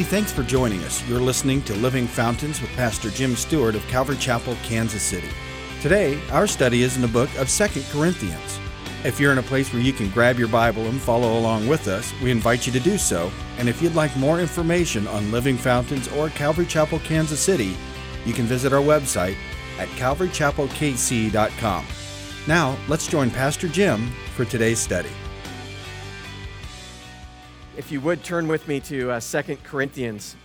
Hey, thanks for joining us. You're listening to Living Fountains with Pastor Jim Stewart of Calvary Chapel, Kansas City. Today, our study is in the book of Second Corinthians. If you're in a place where you can grab your Bible and follow along with us, we invite you to do so. And if you'd like more information on Living Fountains or Calvary Chapel, Kansas City, you can visit our website at calvarychapelkc.com. Now, let's join Pastor Jim for today's study. If you would turn with me to uh, 2 Corinthians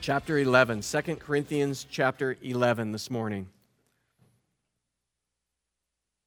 chapter 11. 2 Corinthians chapter 11 this morning.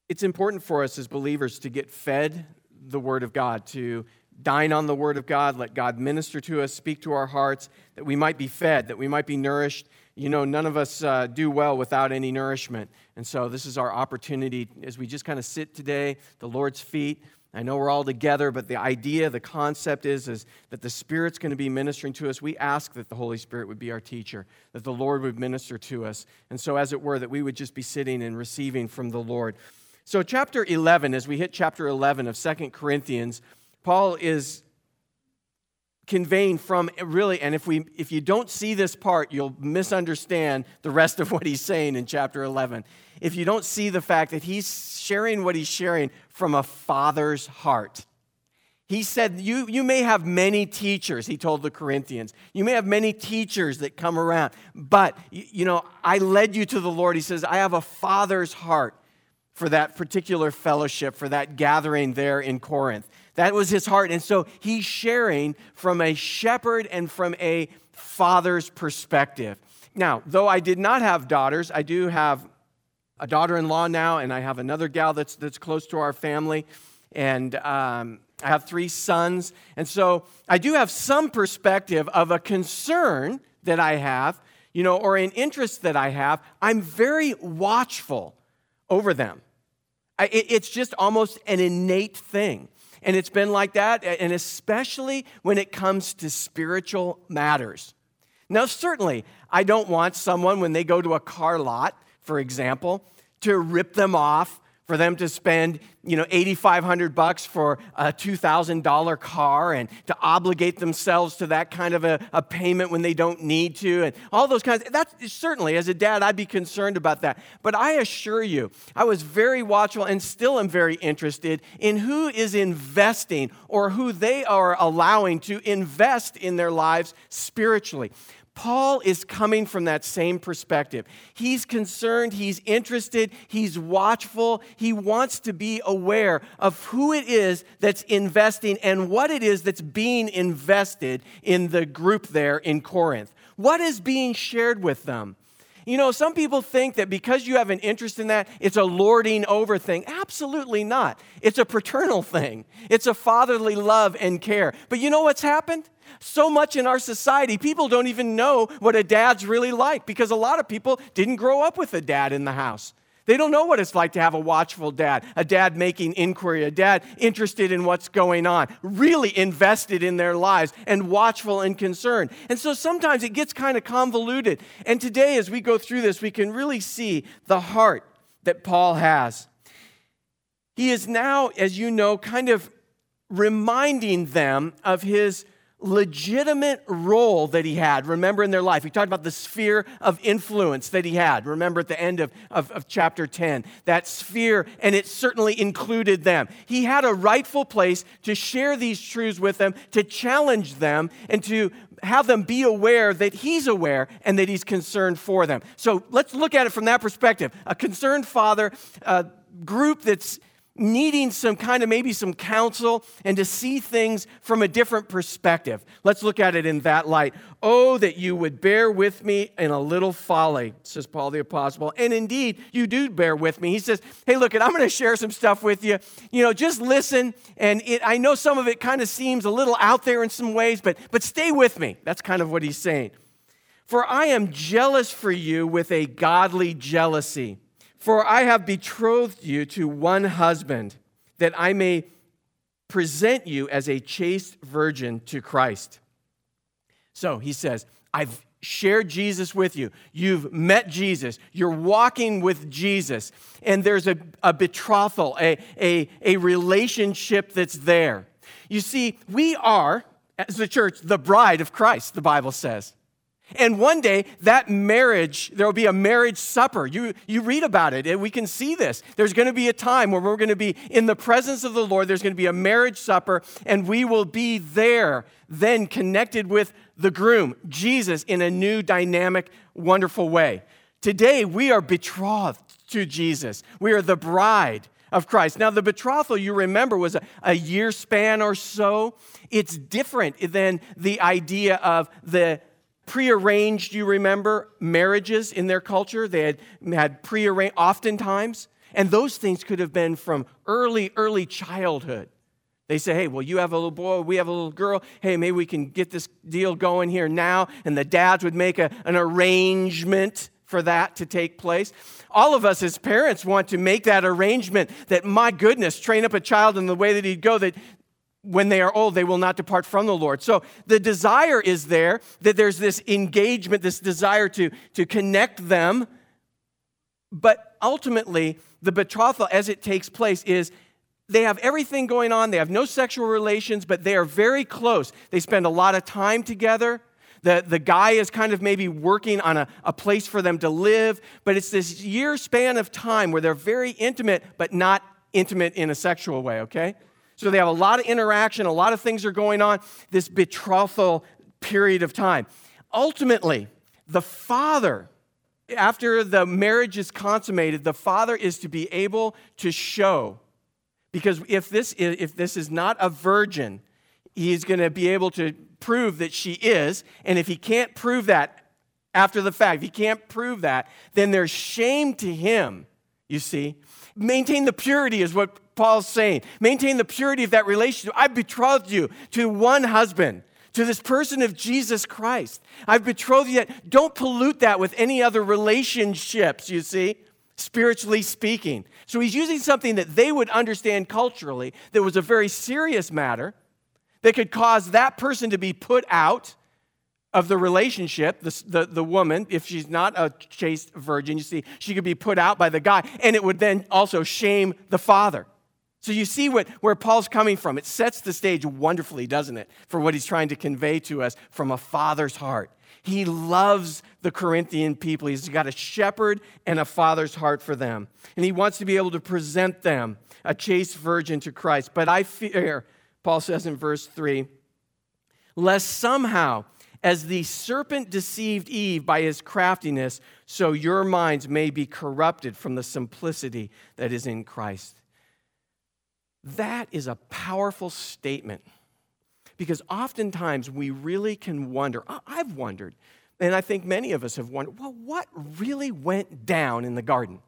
It's important for us as believers to get fed the Word of God, to dine on the Word of God, let God minister to us, speak to our hearts, that we might be fed, that we might be nourished. You know, none of us uh, do well without any nourishment. And so, this is our opportunity as we just kind of sit today, the Lord's feet. I know we're all together, but the idea, the concept is, is that the Spirit's going to be ministering to us. We ask that the Holy Spirit would be our teacher, that the Lord would minister to us. And so, as it were, that we would just be sitting and receiving from the Lord. So, chapter 11, as we hit chapter 11 of Second Corinthians, Paul is conveying from really and if we if you don't see this part you'll misunderstand the rest of what he's saying in chapter 11 if you don't see the fact that he's sharing what he's sharing from a father's heart. He said, you, you may have many teachers, he told the Corinthians. You may have many teachers that come around, but, you know, I led you to the Lord. He says, I have a father's heart for that particular fellowship, for that gathering there in Corinth. That was his heart. And so he's sharing from a shepherd and from a father's perspective. Now, though I did not have daughters, I do have a daughter-in-law now, and I have another gal that's that's close to our family, and um, I have three sons, and so I do have some perspective of a concern that I have, you know, or an interest that I have. I'm very watchful over them. I, it, it's just almost an innate thing. And it's been like that, and especially when it comes to spiritual matters. Now, certainly, I don't want someone when they go to a car lot for example, to rip them off, for them to spend, you know, 8500 bucks for a $2,000 car and to obligate themselves to that kind of a, a, payment when they don't need to and all those kinds. Of, that's certainly, as a dad, I'd be concerned about that. But I assure you, I was very watchful and still am very interested in who is investing or who they are allowing to invest in their lives spiritually. Paul is coming from that same perspective. He's concerned, he's interested, he's watchful, he wants to be aware of who it is that's investing and what it is that's being invested in the group there in Corinth. What is being shared with them? You know, some people think that because you have an interest in that, it's a lording over thing. Absolutely not. It's a paternal thing, it's a fatherly love and care. But you know what's happened? So much in our society, people don't even know what a dad's really like because a lot of people didn't grow up with a dad in the house. They don't know what it's like to have a watchful dad, a dad making inquiry, a dad interested in what's going on, really invested in their lives and watchful and concerned. And so sometimes it gets kind of convoluted. And today, as we go through this, we can really see the heart that Paul has. He is now, as you know, kind of reminding them of his legitimate role that he had, remember, in their life. We talked about the sphere of influence that he had, remember, at the end of, of, of, chapter 10. That sphere, and it certainly included them. He had a rightful place to share these truths with them, to challenge them, and to have them be aware that he's aware and that he's concerned for them. So let's look at it from that perspective. A concerned father, a group that's needing some kind of maybe some counsel and to see things from a different perspective. Let's look at it in that light. Oh, that you would bear with me in a little folly, says Paul the Apostle. And indeed, you do bear with me. He says, Hey, look, I'm going to share some stuff with you. You know, just listen. And it, I know some of it kind of seems a little out there in some ways, but, but stay with me. That's kind of what he's saying. For I am jealous for you with a godly jealousy. For I have betrothed you to one husband, that I may present you as a chaste virgin to Christ. So he says, I've shared Jesus with you. You've met Jesus. You're walking with Jesus. And there's a, a betrothal, a, a, a relationship that's there. You see, we are, as the church, the bride of Christ, the Bible says. And one day, that marriage, there will be a marriage supper. You, you read about it, and we can see this. There's going to be a time where we're going to be in the presence of the Lord. There's going to be a marriage supper, and we will be there, then connected with the groom, Jesus, in a new, dynamic, wonderful way. Today, we are betrothed to Jesus, we are the bride of Christ. Now, the betrothal, you remember, was a, a year span or so. It's different than the idea of the prearranged, you remember, marriages in their culture. They had, had prearranged, oftentimes. And those things could have been from early, early childhood. They say, hey, well, you have a little boy, we have a little girl. Hey, maybe we can get this deal going here now. And the dads would make a, an arrangement for that to take place. All of us as parents want to make that arrangement that, my goodness, train up a child in the way that he'd go, that when they are old, they will not depart from the Lord. So the desire is there that there's this engagement, this desire to, to connect them. But ultimately, the betrothal as it takes place is they have everything going on. They have no sexual relations, but they are very close. They spend a lot of time together. The, the guy is kind of maybe working on a, a place for them to live, but it's this year span of time where they're very intimate, but not intimate in a sexual way, okay? So they have a lot of interaction, a lot of things are going on, this betrothal period of time. Ultimately, the father, after the marriage is consummated, the father is to be able to show. Because if this is, if this is not a virgin, he's going to be able to prove that she is. And if he can't prove that after the fact, if he can't prove that, then there's shame to him, you see. Maintain the purity is what Paul's saying. Maintain the purity of that relationship. I've betrothed you to one husband, to this person of Jesus Christ. I've betrothed you. Don't pollute that with any other relationships, you see, spiritually speaking. So he's using something that they would understand culturally that was a very serious matter that could cause that person to be put out of the relationship, the, the, the, woman, if she's not a chaste virgin, you see, she could be put out by the guy, and it would then also shame the father. So you see what, where Paul's coming from. It sets the stage wonderfully, doesn't it, for what he's trying to convey to us from a father's heart. He loves the Corinthian people. He's got a shepherd and a father's heart for them. And he wants to be able to present them, a chaste virgin, to Christ. But I fear, Paul says in verse 3, lest somehow, as the serpent deceived Eve by his craftiness, so your minds may be corrupted from the simplicity that is in Christ. That is a powerful statement because oftentimes we really can wonder. I've wondered, and I think many of us have wondered, well, what really went down in the garden?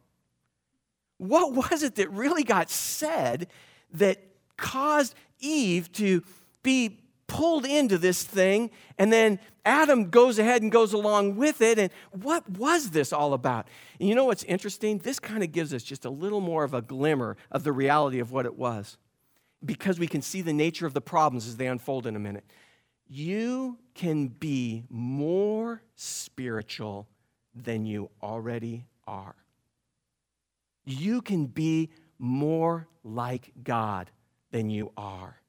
What was it that really got said that caused Eve to be pulled into this thing, and then Adam goes ahead and goes along with it. And what was this all about? And you know what's interesting? This kind of gives us just a little more of a glimmer of the reality of what it was because we can see the nature of the problems as they unfold in a minute. You can be more spiritual than you already are. You can be more like God than you are.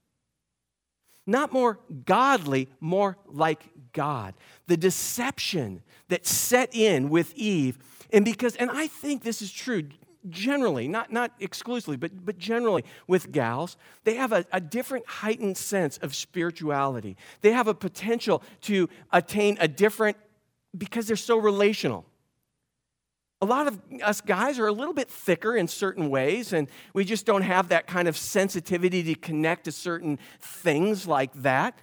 Not more godly, more like God. The deception that set in with Eve, and because, and I think this is true generally, not, not exclusively, but, but generally with gals, they have a, a different heightened sense of spirituality. They have a potential to attain a different, because they're so relational a lot of us guys are a little bit thicker in certain ways, and we just don't have that kind of sensitivity to connect to certain things like that.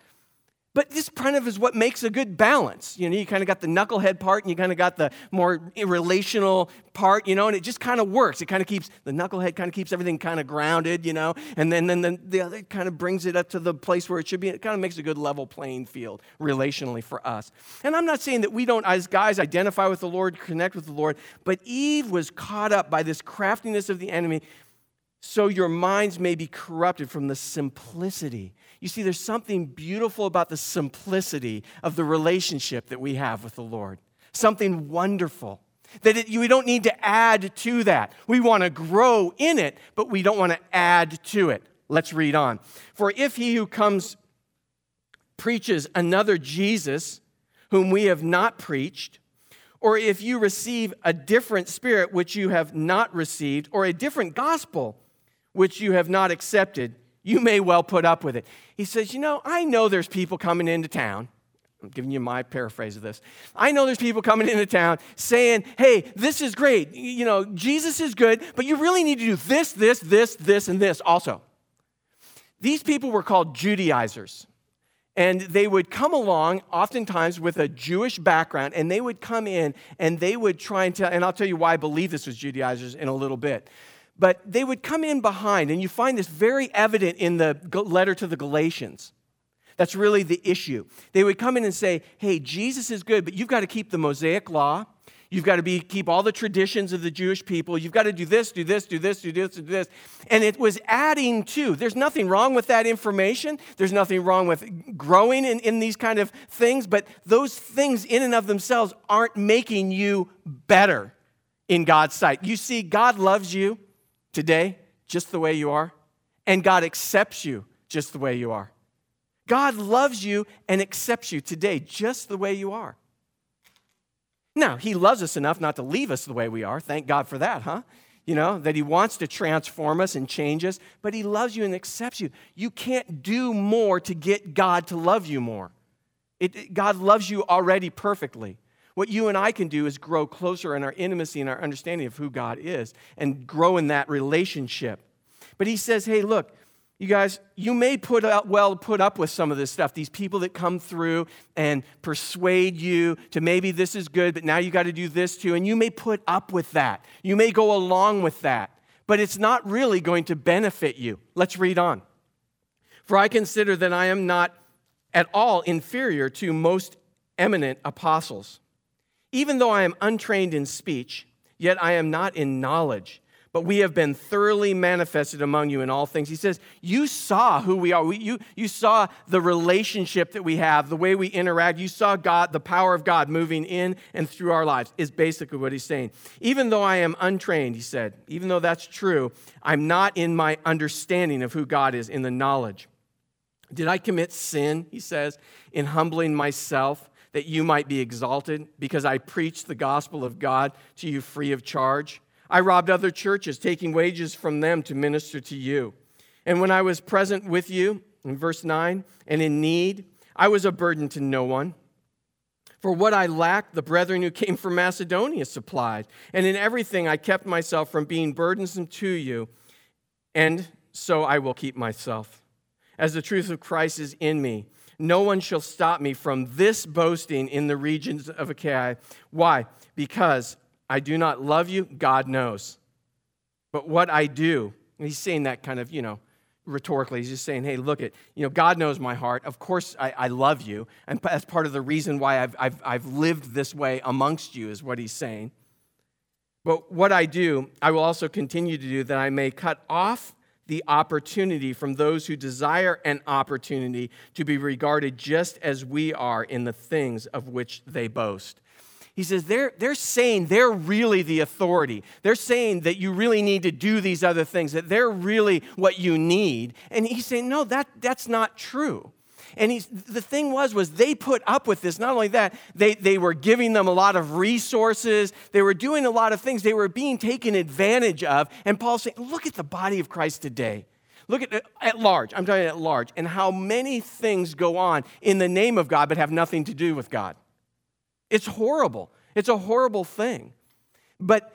But this kind of is what makes a good balance. You know, you kind of got the knucklehead part and you kind of got the more relational part, you know, and it just kind of works. It kind of keeps, the knucklehead kind of keeps everything kind of grounded, you know, and then, then, then the other kind of brings it up to the place where it should be. It kind of makes a good level playing field relationally for us. And I'm not saying that we don't, as guys, identify with the Lord, connect with the Lord, but Eve was caught up by this craftiness of the enemy so your minds may be corrupted from the simplicity. You see, there's something beautiful about the simplicity of the relationship that we have with the Lord. Something wonderful. That it, we don't need to add to that. We want to grow in it, but we don't want to add to it. Let's read on. For if he who comes preaches another Jesus whom we have not preached, or if you receive a different spirit which you have not received, or a different gospel which you have not accepted, you may well put up with it. He says, You know, I know there's people coming into town. I'm giving you my paraphrase of this. I know there's people coming into town saying, hey, this is great. You know, Jesus is good, but you really need to do this, this, this, this, and this also. These people were called Judaizers. And they would come along, oftentimes with a Jewish background, and they would come in and they would try and tell, and I'll tell you why I believe this was Judaizers in a little bit. But they would come in behind, and you find this very evident in the letter to the Galatians. That's really the issue. They would come in and say, hey, Jesus is good, but you've got to keep the Mosaic law. You've got to be, keep all the traditions of the Jewish people. You've got to do this, do this, do this, do this, do this. And it was adding to. There's nothing wrong with that information. There's nothing wrong with growing in, in these kind of things, but those things in and of themselves aren't making you better in God's sight. You see, God loves you today just the way you are, and God accepts you just the way you are. God loves you and accepts you today just the way you are. Now, He loves us enough not to leave us the way we are. Thank God for that, huh? You know, that He wants to transform us and change us, but He loves you and accepts you. You can't do more to get God to love you more. It, God loves you already perfectly. What you and I can do is grow closer in our intimacy and our understanding of who God is and grow in that relationship. But He says, hey, look, you guys, you may put up, well put up with some of this stuff. These people that come through and persuade you to maybe this is good, but now you got to do this too. And you may put up with that. You may go along with that, but it's not really going to benefit you. Let's read on. For I consider that I am not at all inferior to most eminent apostles. Even though I am untrained in speech, yet I am not in knowledge but we have been thoroughly manifested among you in all things. He says, You saw who we are. We, you, you saw the relationship that we have, the way we interact. You saw God, the power of God moving in and through our lives, is basically what he's saying. Even though I am untrained, he said, even though that's true, I'm not in my understanding of who God is, in the knowledge. Did I commit sin, he says, in humbling myself? That you might be exalted because I preached the gospel of God to you free of charge. I robbed other churches, taking wages from them to minister to you. And when I was present with you, in verse 9, and in need, I was a burden to no one. For what I lacked, the brethren who came from Macedonia supplied. And in everything, I kept myself from being burdensome to you, and so I will keep myself. As the truth of Christ is in me, no one shall stop me from this boasting in the regions of Achaia. Why? Because I do not love you, God knows. But what I do, he's saying that kind of, you know, rhetorically. He's just saying, hey, look at, you know, God knows my heart. Of course, I, I love you. And that's part of the reason why I've, I've, I've lived this way amongst you, is what he's saying. But what I do, I will also continue to do that I may cut off the opportunity from those who desire an opportunity to be regarded just as we are in the things of which they boast. He says they're, they're saying they're really the authority. They're saying that you really need to do these other things, that they're really what you need. And he's saying, no, that, that's not true. And he's, the thing was, was they put up with this. Not only that, they, they were giving them a lot of resources. They were doing a lot of things. They were being taken advantage of. And Paul's saying, look at the body of Christ today. Look at at large. I'm talking at large. And how many things go on in the name of God but have nothing to do with God. It's horrible. It's a horrible thing. But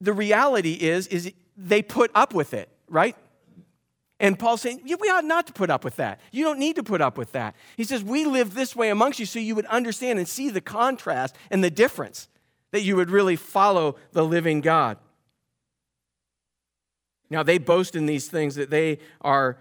the reality is, is they put up with it, right? And Paul's saying, we ought not to put up with that. You don't need to put up with that. He says, we live this way amongst you so you would understand and see the contrast and the difference, that you would really follow the living God. Now, they boast in these things that they are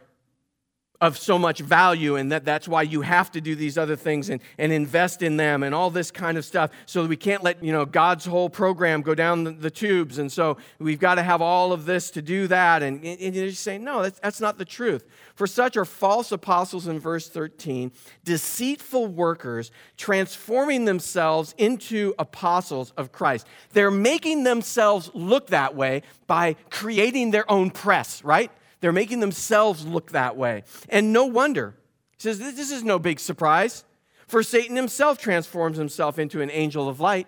of so much value and that that's why you have to do these other things and, and invest in them and all this kind of stuff so we can't let you know god's whole program go down the, the tubes. And so we've got to have all of this to do that. And, and you're just saying no that's, that's not the truth. For such are false apostles in verse 13 deceitful workers transforming themselves into apostles of christ. They're making themselves look that way by creating their own press right they're making themselves look that way. And no wonder, He says, This is no big surprise, for Satan himself transforms himself into an angel of light.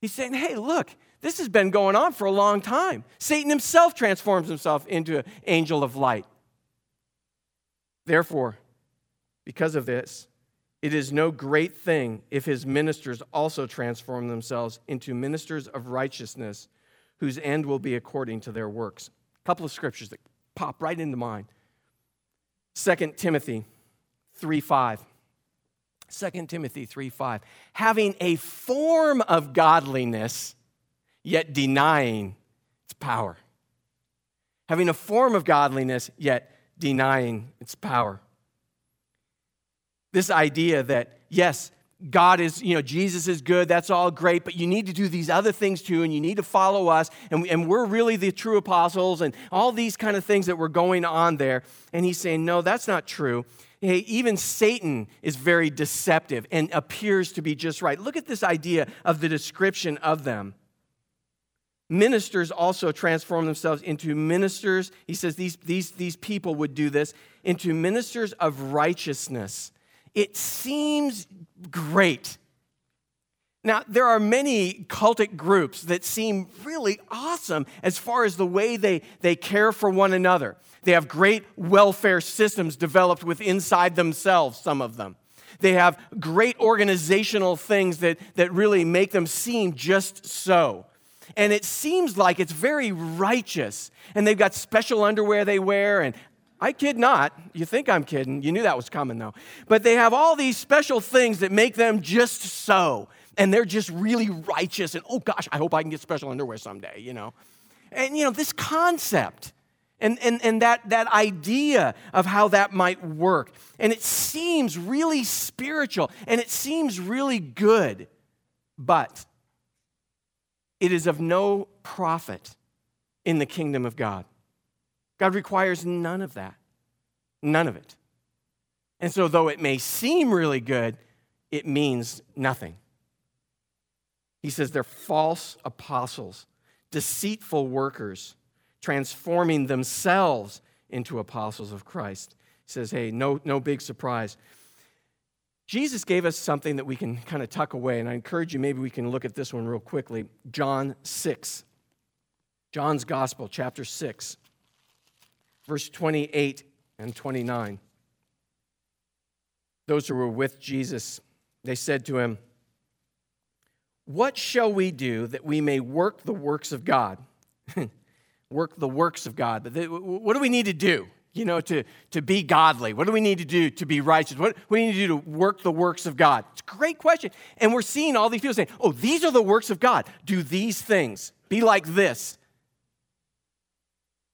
He's saying, Hey, look, this has been going on for a long time. Satan himself transforms himself into an angel of light. Therefore, because of this, it is no great thing if his ministers also transform themselves into ministers of righteousness, whose end will be according to their works. Couple of scriptures that pop right into mind. 2 Timothy 3 5. 2 Timothy 3 5. Having a form of godliness, yet denying its power. Having a form of godliness, yet denying its power. This idea that, yes, God is, you know, Jesus is good, that's all great, but you need to do these other things too, and you need to follow us, and, and we're really the true apostles, and all these kind of things that were going on there. And he's saying, no, that's not true. Hey, even Satan is very deceptive and appears to be just right. Look at this idea of the description of them. Ministers also transform themselves into ministers. He says these, these, these people would do this into ministers of righteousness. It seems great. Now, there are many cultic groups that seem really awesome as far as the way they, they care for one another. They have great welfare systems developed with inside themselves, some of them. They have great organizational things that, that really make them seem just so. And it seems like it's very righteous. And they've got special underwear they wear and I kid not. You think I'm kidding. You knew that was coming, though. But they have all these special things that make them just so. And they're just really righteous. And oh gosh, I hope I can get special underwear someday, you know. And, you know, this concept and, and, and that, that idea of how that might work. And it seems really spiritual and it seems really good. But it is of no profit in the kingdom of God. God requires none of that. None of it. And so, though it may seem really good, it means nothing. He says they're false apostles, deceitful workers, transforming themselves into apostles of Christ. He says, hey, no, no big surprise. Jesus gave us something that we can kind of tuck away, and I encourage you, maybe we can look at this one real quickly. John 6. John's Gospel, chapter 6 verse 28 and 29. Those who were with Jesus, they said to him, What shall we do that we may work the works of God? work the works of God. What do we need to do? You know, to, to be godly? What do we need to do to be righteous? What, what do we need to do to work the works of God? It's a great question. And we're seeing all these people saying, oh, these are the works of God. Do these things. Be like this.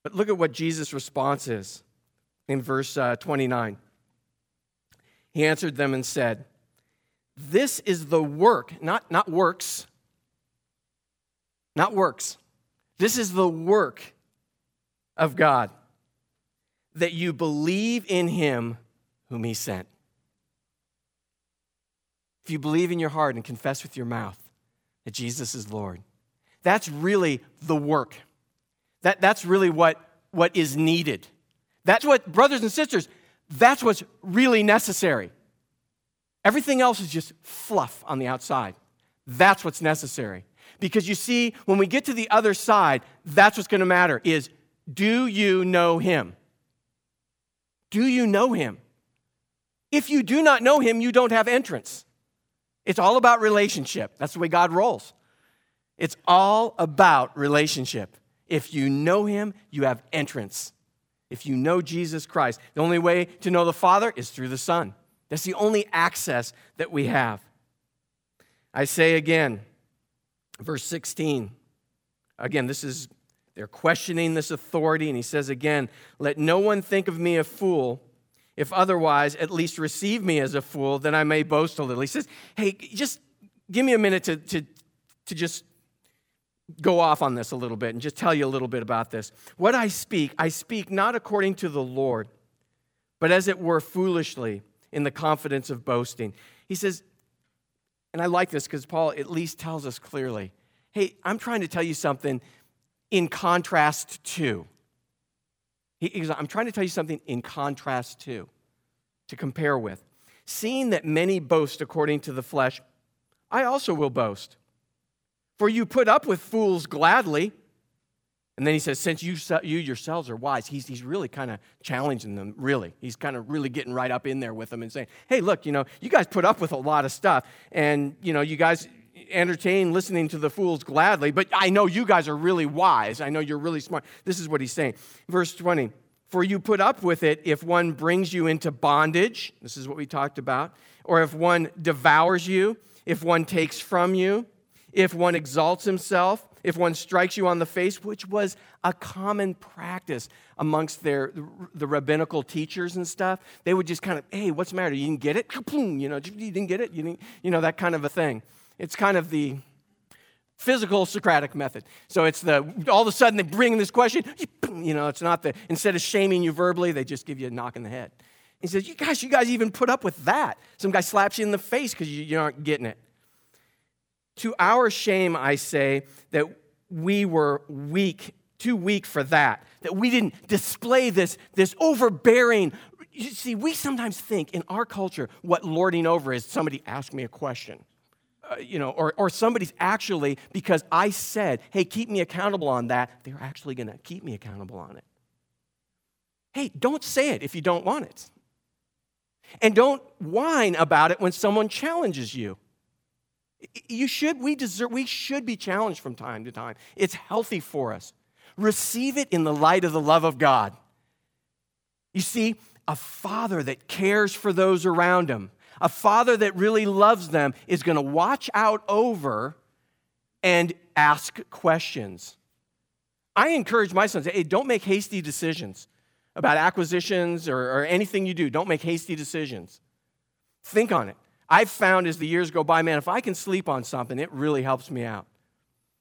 But look at what Jesus' response is in verse uh, 29. He answered them and said, This is the work, not, not works, not works. This is the work of God, that you believe in him whom he sent. If you believe in your heart and confess with your mouth that Jesus is Lord, that's really the work. That, that's really what, what is needed. That's what, brothers and sisters, that's what's really necessary. Everything else is just fluff on the outside. That's what's necessary. Because you see, when we get to the other side, that's what's going to matter is do you know him? Do you know him? If you do not know him, you don't have entrance. It's all about relationship. That's the way God rolls. It's all about relationship. If you know him, you have entrance. If you know Jesus Christ, the only way to know the Father is through the Son. That's the only access that we have. I say again, verse 16. Again, this is, they're questioning this authority, and he says again, Let no one think of me a fool. If otherwise, at least receive me as a fool, then I may boast a little. He says, Hey, just give me a minute to, to, to just go off on this a little bit and just tell you a little bit about this. What I speak, I speak not according to the Lord, but as it were foolishly in the confidence of boasting. He says, and I like this because Paul at least tells us clearly hey, I'm trying to tell you something in contrast to. He, goes, I'm trying to tell you something in contrast to. to compare with. Seeing that many boast according to the flesh, I also will boast. For you put up with fools gladly. And then he says, since you, you yourselves are wise, he's, he's really kind of challenging them, really. He's kind of really getting right up in there with them and saying, hey, look, you know, you guys put up with a lot of stuff. And, you know, you guys entertain listening to the fools gladly, but I know you guys are really wise. I know you're really smart. This is what he's saying. Verse 20 For you put up with it if one brings you into bondage. This is what we talked about. Or if one devours you, if one takes from you, if one exalts himself, if one strikes you on the face, which was a common practice amongst their the rabbinical teachers and stuff. They would just kind of, hey, what's the matter? You didn't get it? You know, you didn't get it? You, didn't, you know, that kind of a thing. It's kind of the physical Socratic method. So it's the all of a sudden they bring this question, you know, it's not the instead of shaming you verbally, they just give you a knock in the head. He says, You guys, you guys even put up with that. Some guy slaps you in the face because you, you aren't getting it. To our shame, I say that we were weak, too weak for that, that we didn't display this, this overbearing. You see, we sometimes think in our culture what lording over is somebody ask me a question. Uh, you know, or, or somebody's actually, because I said, hey, keep me accountable on that, they're actually going to keep me accountable on it. Hey, don't say it if you don't want it. And don't whine about it when someone challenges you. You should, we deserve, we should be challenged from time to time. It's healthy for us. Receive it in the light of the love of God. You see, a father that cares for those around him, a father that really loves them is going to watch out over and ask questions. I encourage my sons, hey, don't make hasty decisions about acquisitions or, or anything you do. Don't make hasty decisions. Think on it. I've found as the years go by, man, if I can sleep on something, it really helps me out.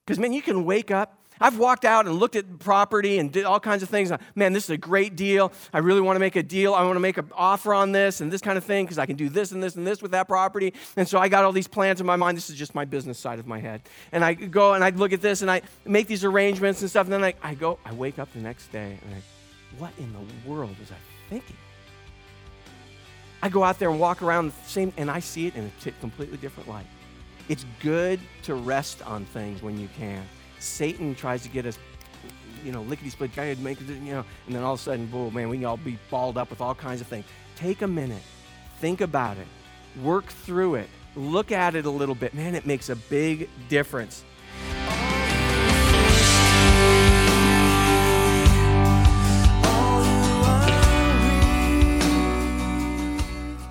Because, man, you can wake up I've walked out and looked at property and did all kinds of things. Man, this is a great deal. I really want to make a deal. I want to make an offer on this and this kind of thing because I can do this and this and this with that property. And so I got all these plans in my mind. This is just my business side of my head. And I go and I look at this and I make these arrangements and stuff. And then I, I go, I wake up the next day and I, what in the world was I thinking? I go out there and walk around the same, and I see it in a completely different light. It's good to rest on things when you can. Satan tries to get us, you know, lickety split, guy make you know, and then all of a sudden, boom, man, we can all be balled up with all kinds of things. Take a minute, think about it, work through it, look at it a little bit. Man, it makes a big difference.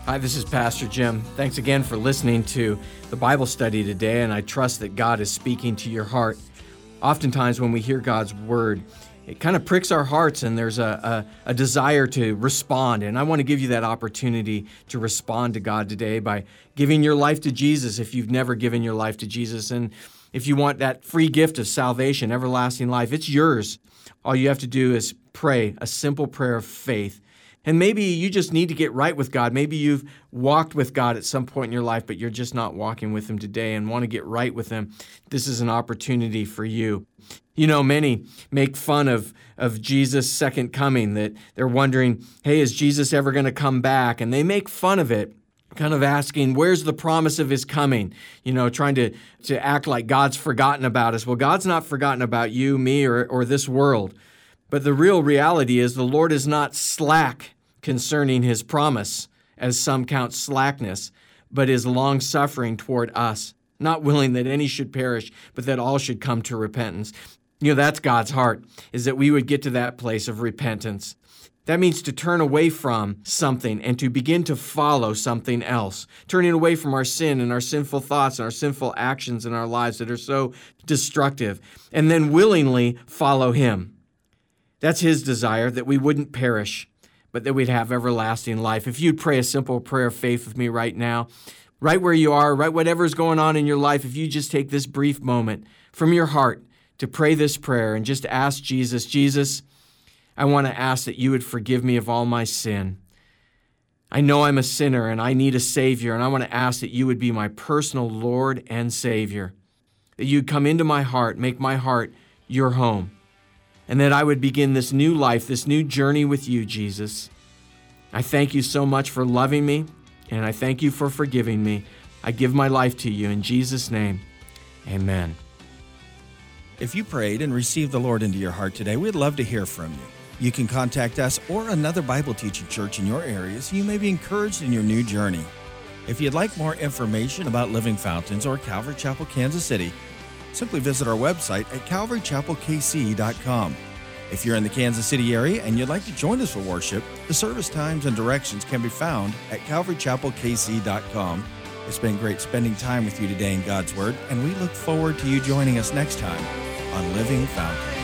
Hi, this is Pastor Jim. Thanks again for listening to the Bible study today, and I trust that God is speaking to your heart oftentimes when we hear God's word, it kind of pricks our hearts and there's a, a, a, desire to respond. And I want to give you that opportunity to respond to God today by giving your life to Jesus if you've never given your life to Jesus. And if you want that free gift of salvation, everlasting life, it's yours. All you have to do is pray a simple prayer of faith and maybe you just need to get right with God. Maybe you've walked with God at some point in your life, but you're just not walking with Him today and want to get right with Him. This is an opportunity for you. You know, many make fun of, of Jesus' second coming, that they're wondering, hey, is Jesus ever going to come back? And they make fun of it kind of asking, where's the promise of his coming? You know, trying to, to act like God's forgotten about us. Well, God's not forgotten about you, me, or, or this world. But the real reality is the Lord is not slack concerning his promise, as some count slackness, but is long suffering toward us, not willing that any should perish, but that all should come to repentance. You know, that's God's heart, is that we would get to that place of repentance. That means to turn away from something and to begin to follow something else, turning away from our sin and our sinful thoughts and our sinful actions in our lives that are so destructive, and then willingly follow Him. That's His desire that we wouldn't perish, but that we'd have everlasting life. If you'd pray a simple prayer of faith with me right now, right where you are, right whatever's going on in your life, if you just take this brief moment from your heart to pray this prayer and just ask Jesus, Jesus, I want to ask that you would forgive me of all my sin. I know I'm a sinner and I need a Savior, and I want to ask that you would be my personal Lord and Savior, that you'd come into my heart, make my heart your home and that I would begin this new life, this new journey with you, Jesus. I thank you so much for loving me, and I thank you for forgiving me. I give my life to you in Jesus' name. Amen. If you prayed and received the Lord into your heart today, we'd love to hear from you. You can contact us or another Bible teaching church in your area so you may be encouraged in your new journey. If you'd like more information about Living Fountains or Calvary Chapel, Kansas City, simply visit our website at calvarychapelkc.com. If you're in the Kansas City area and you'd like to join us for worship, the service times and directions can be found at calvarychapelkc.com. It's been great spending time with you today in God's Word, and we look forward to you joining us next time on Living Fountains.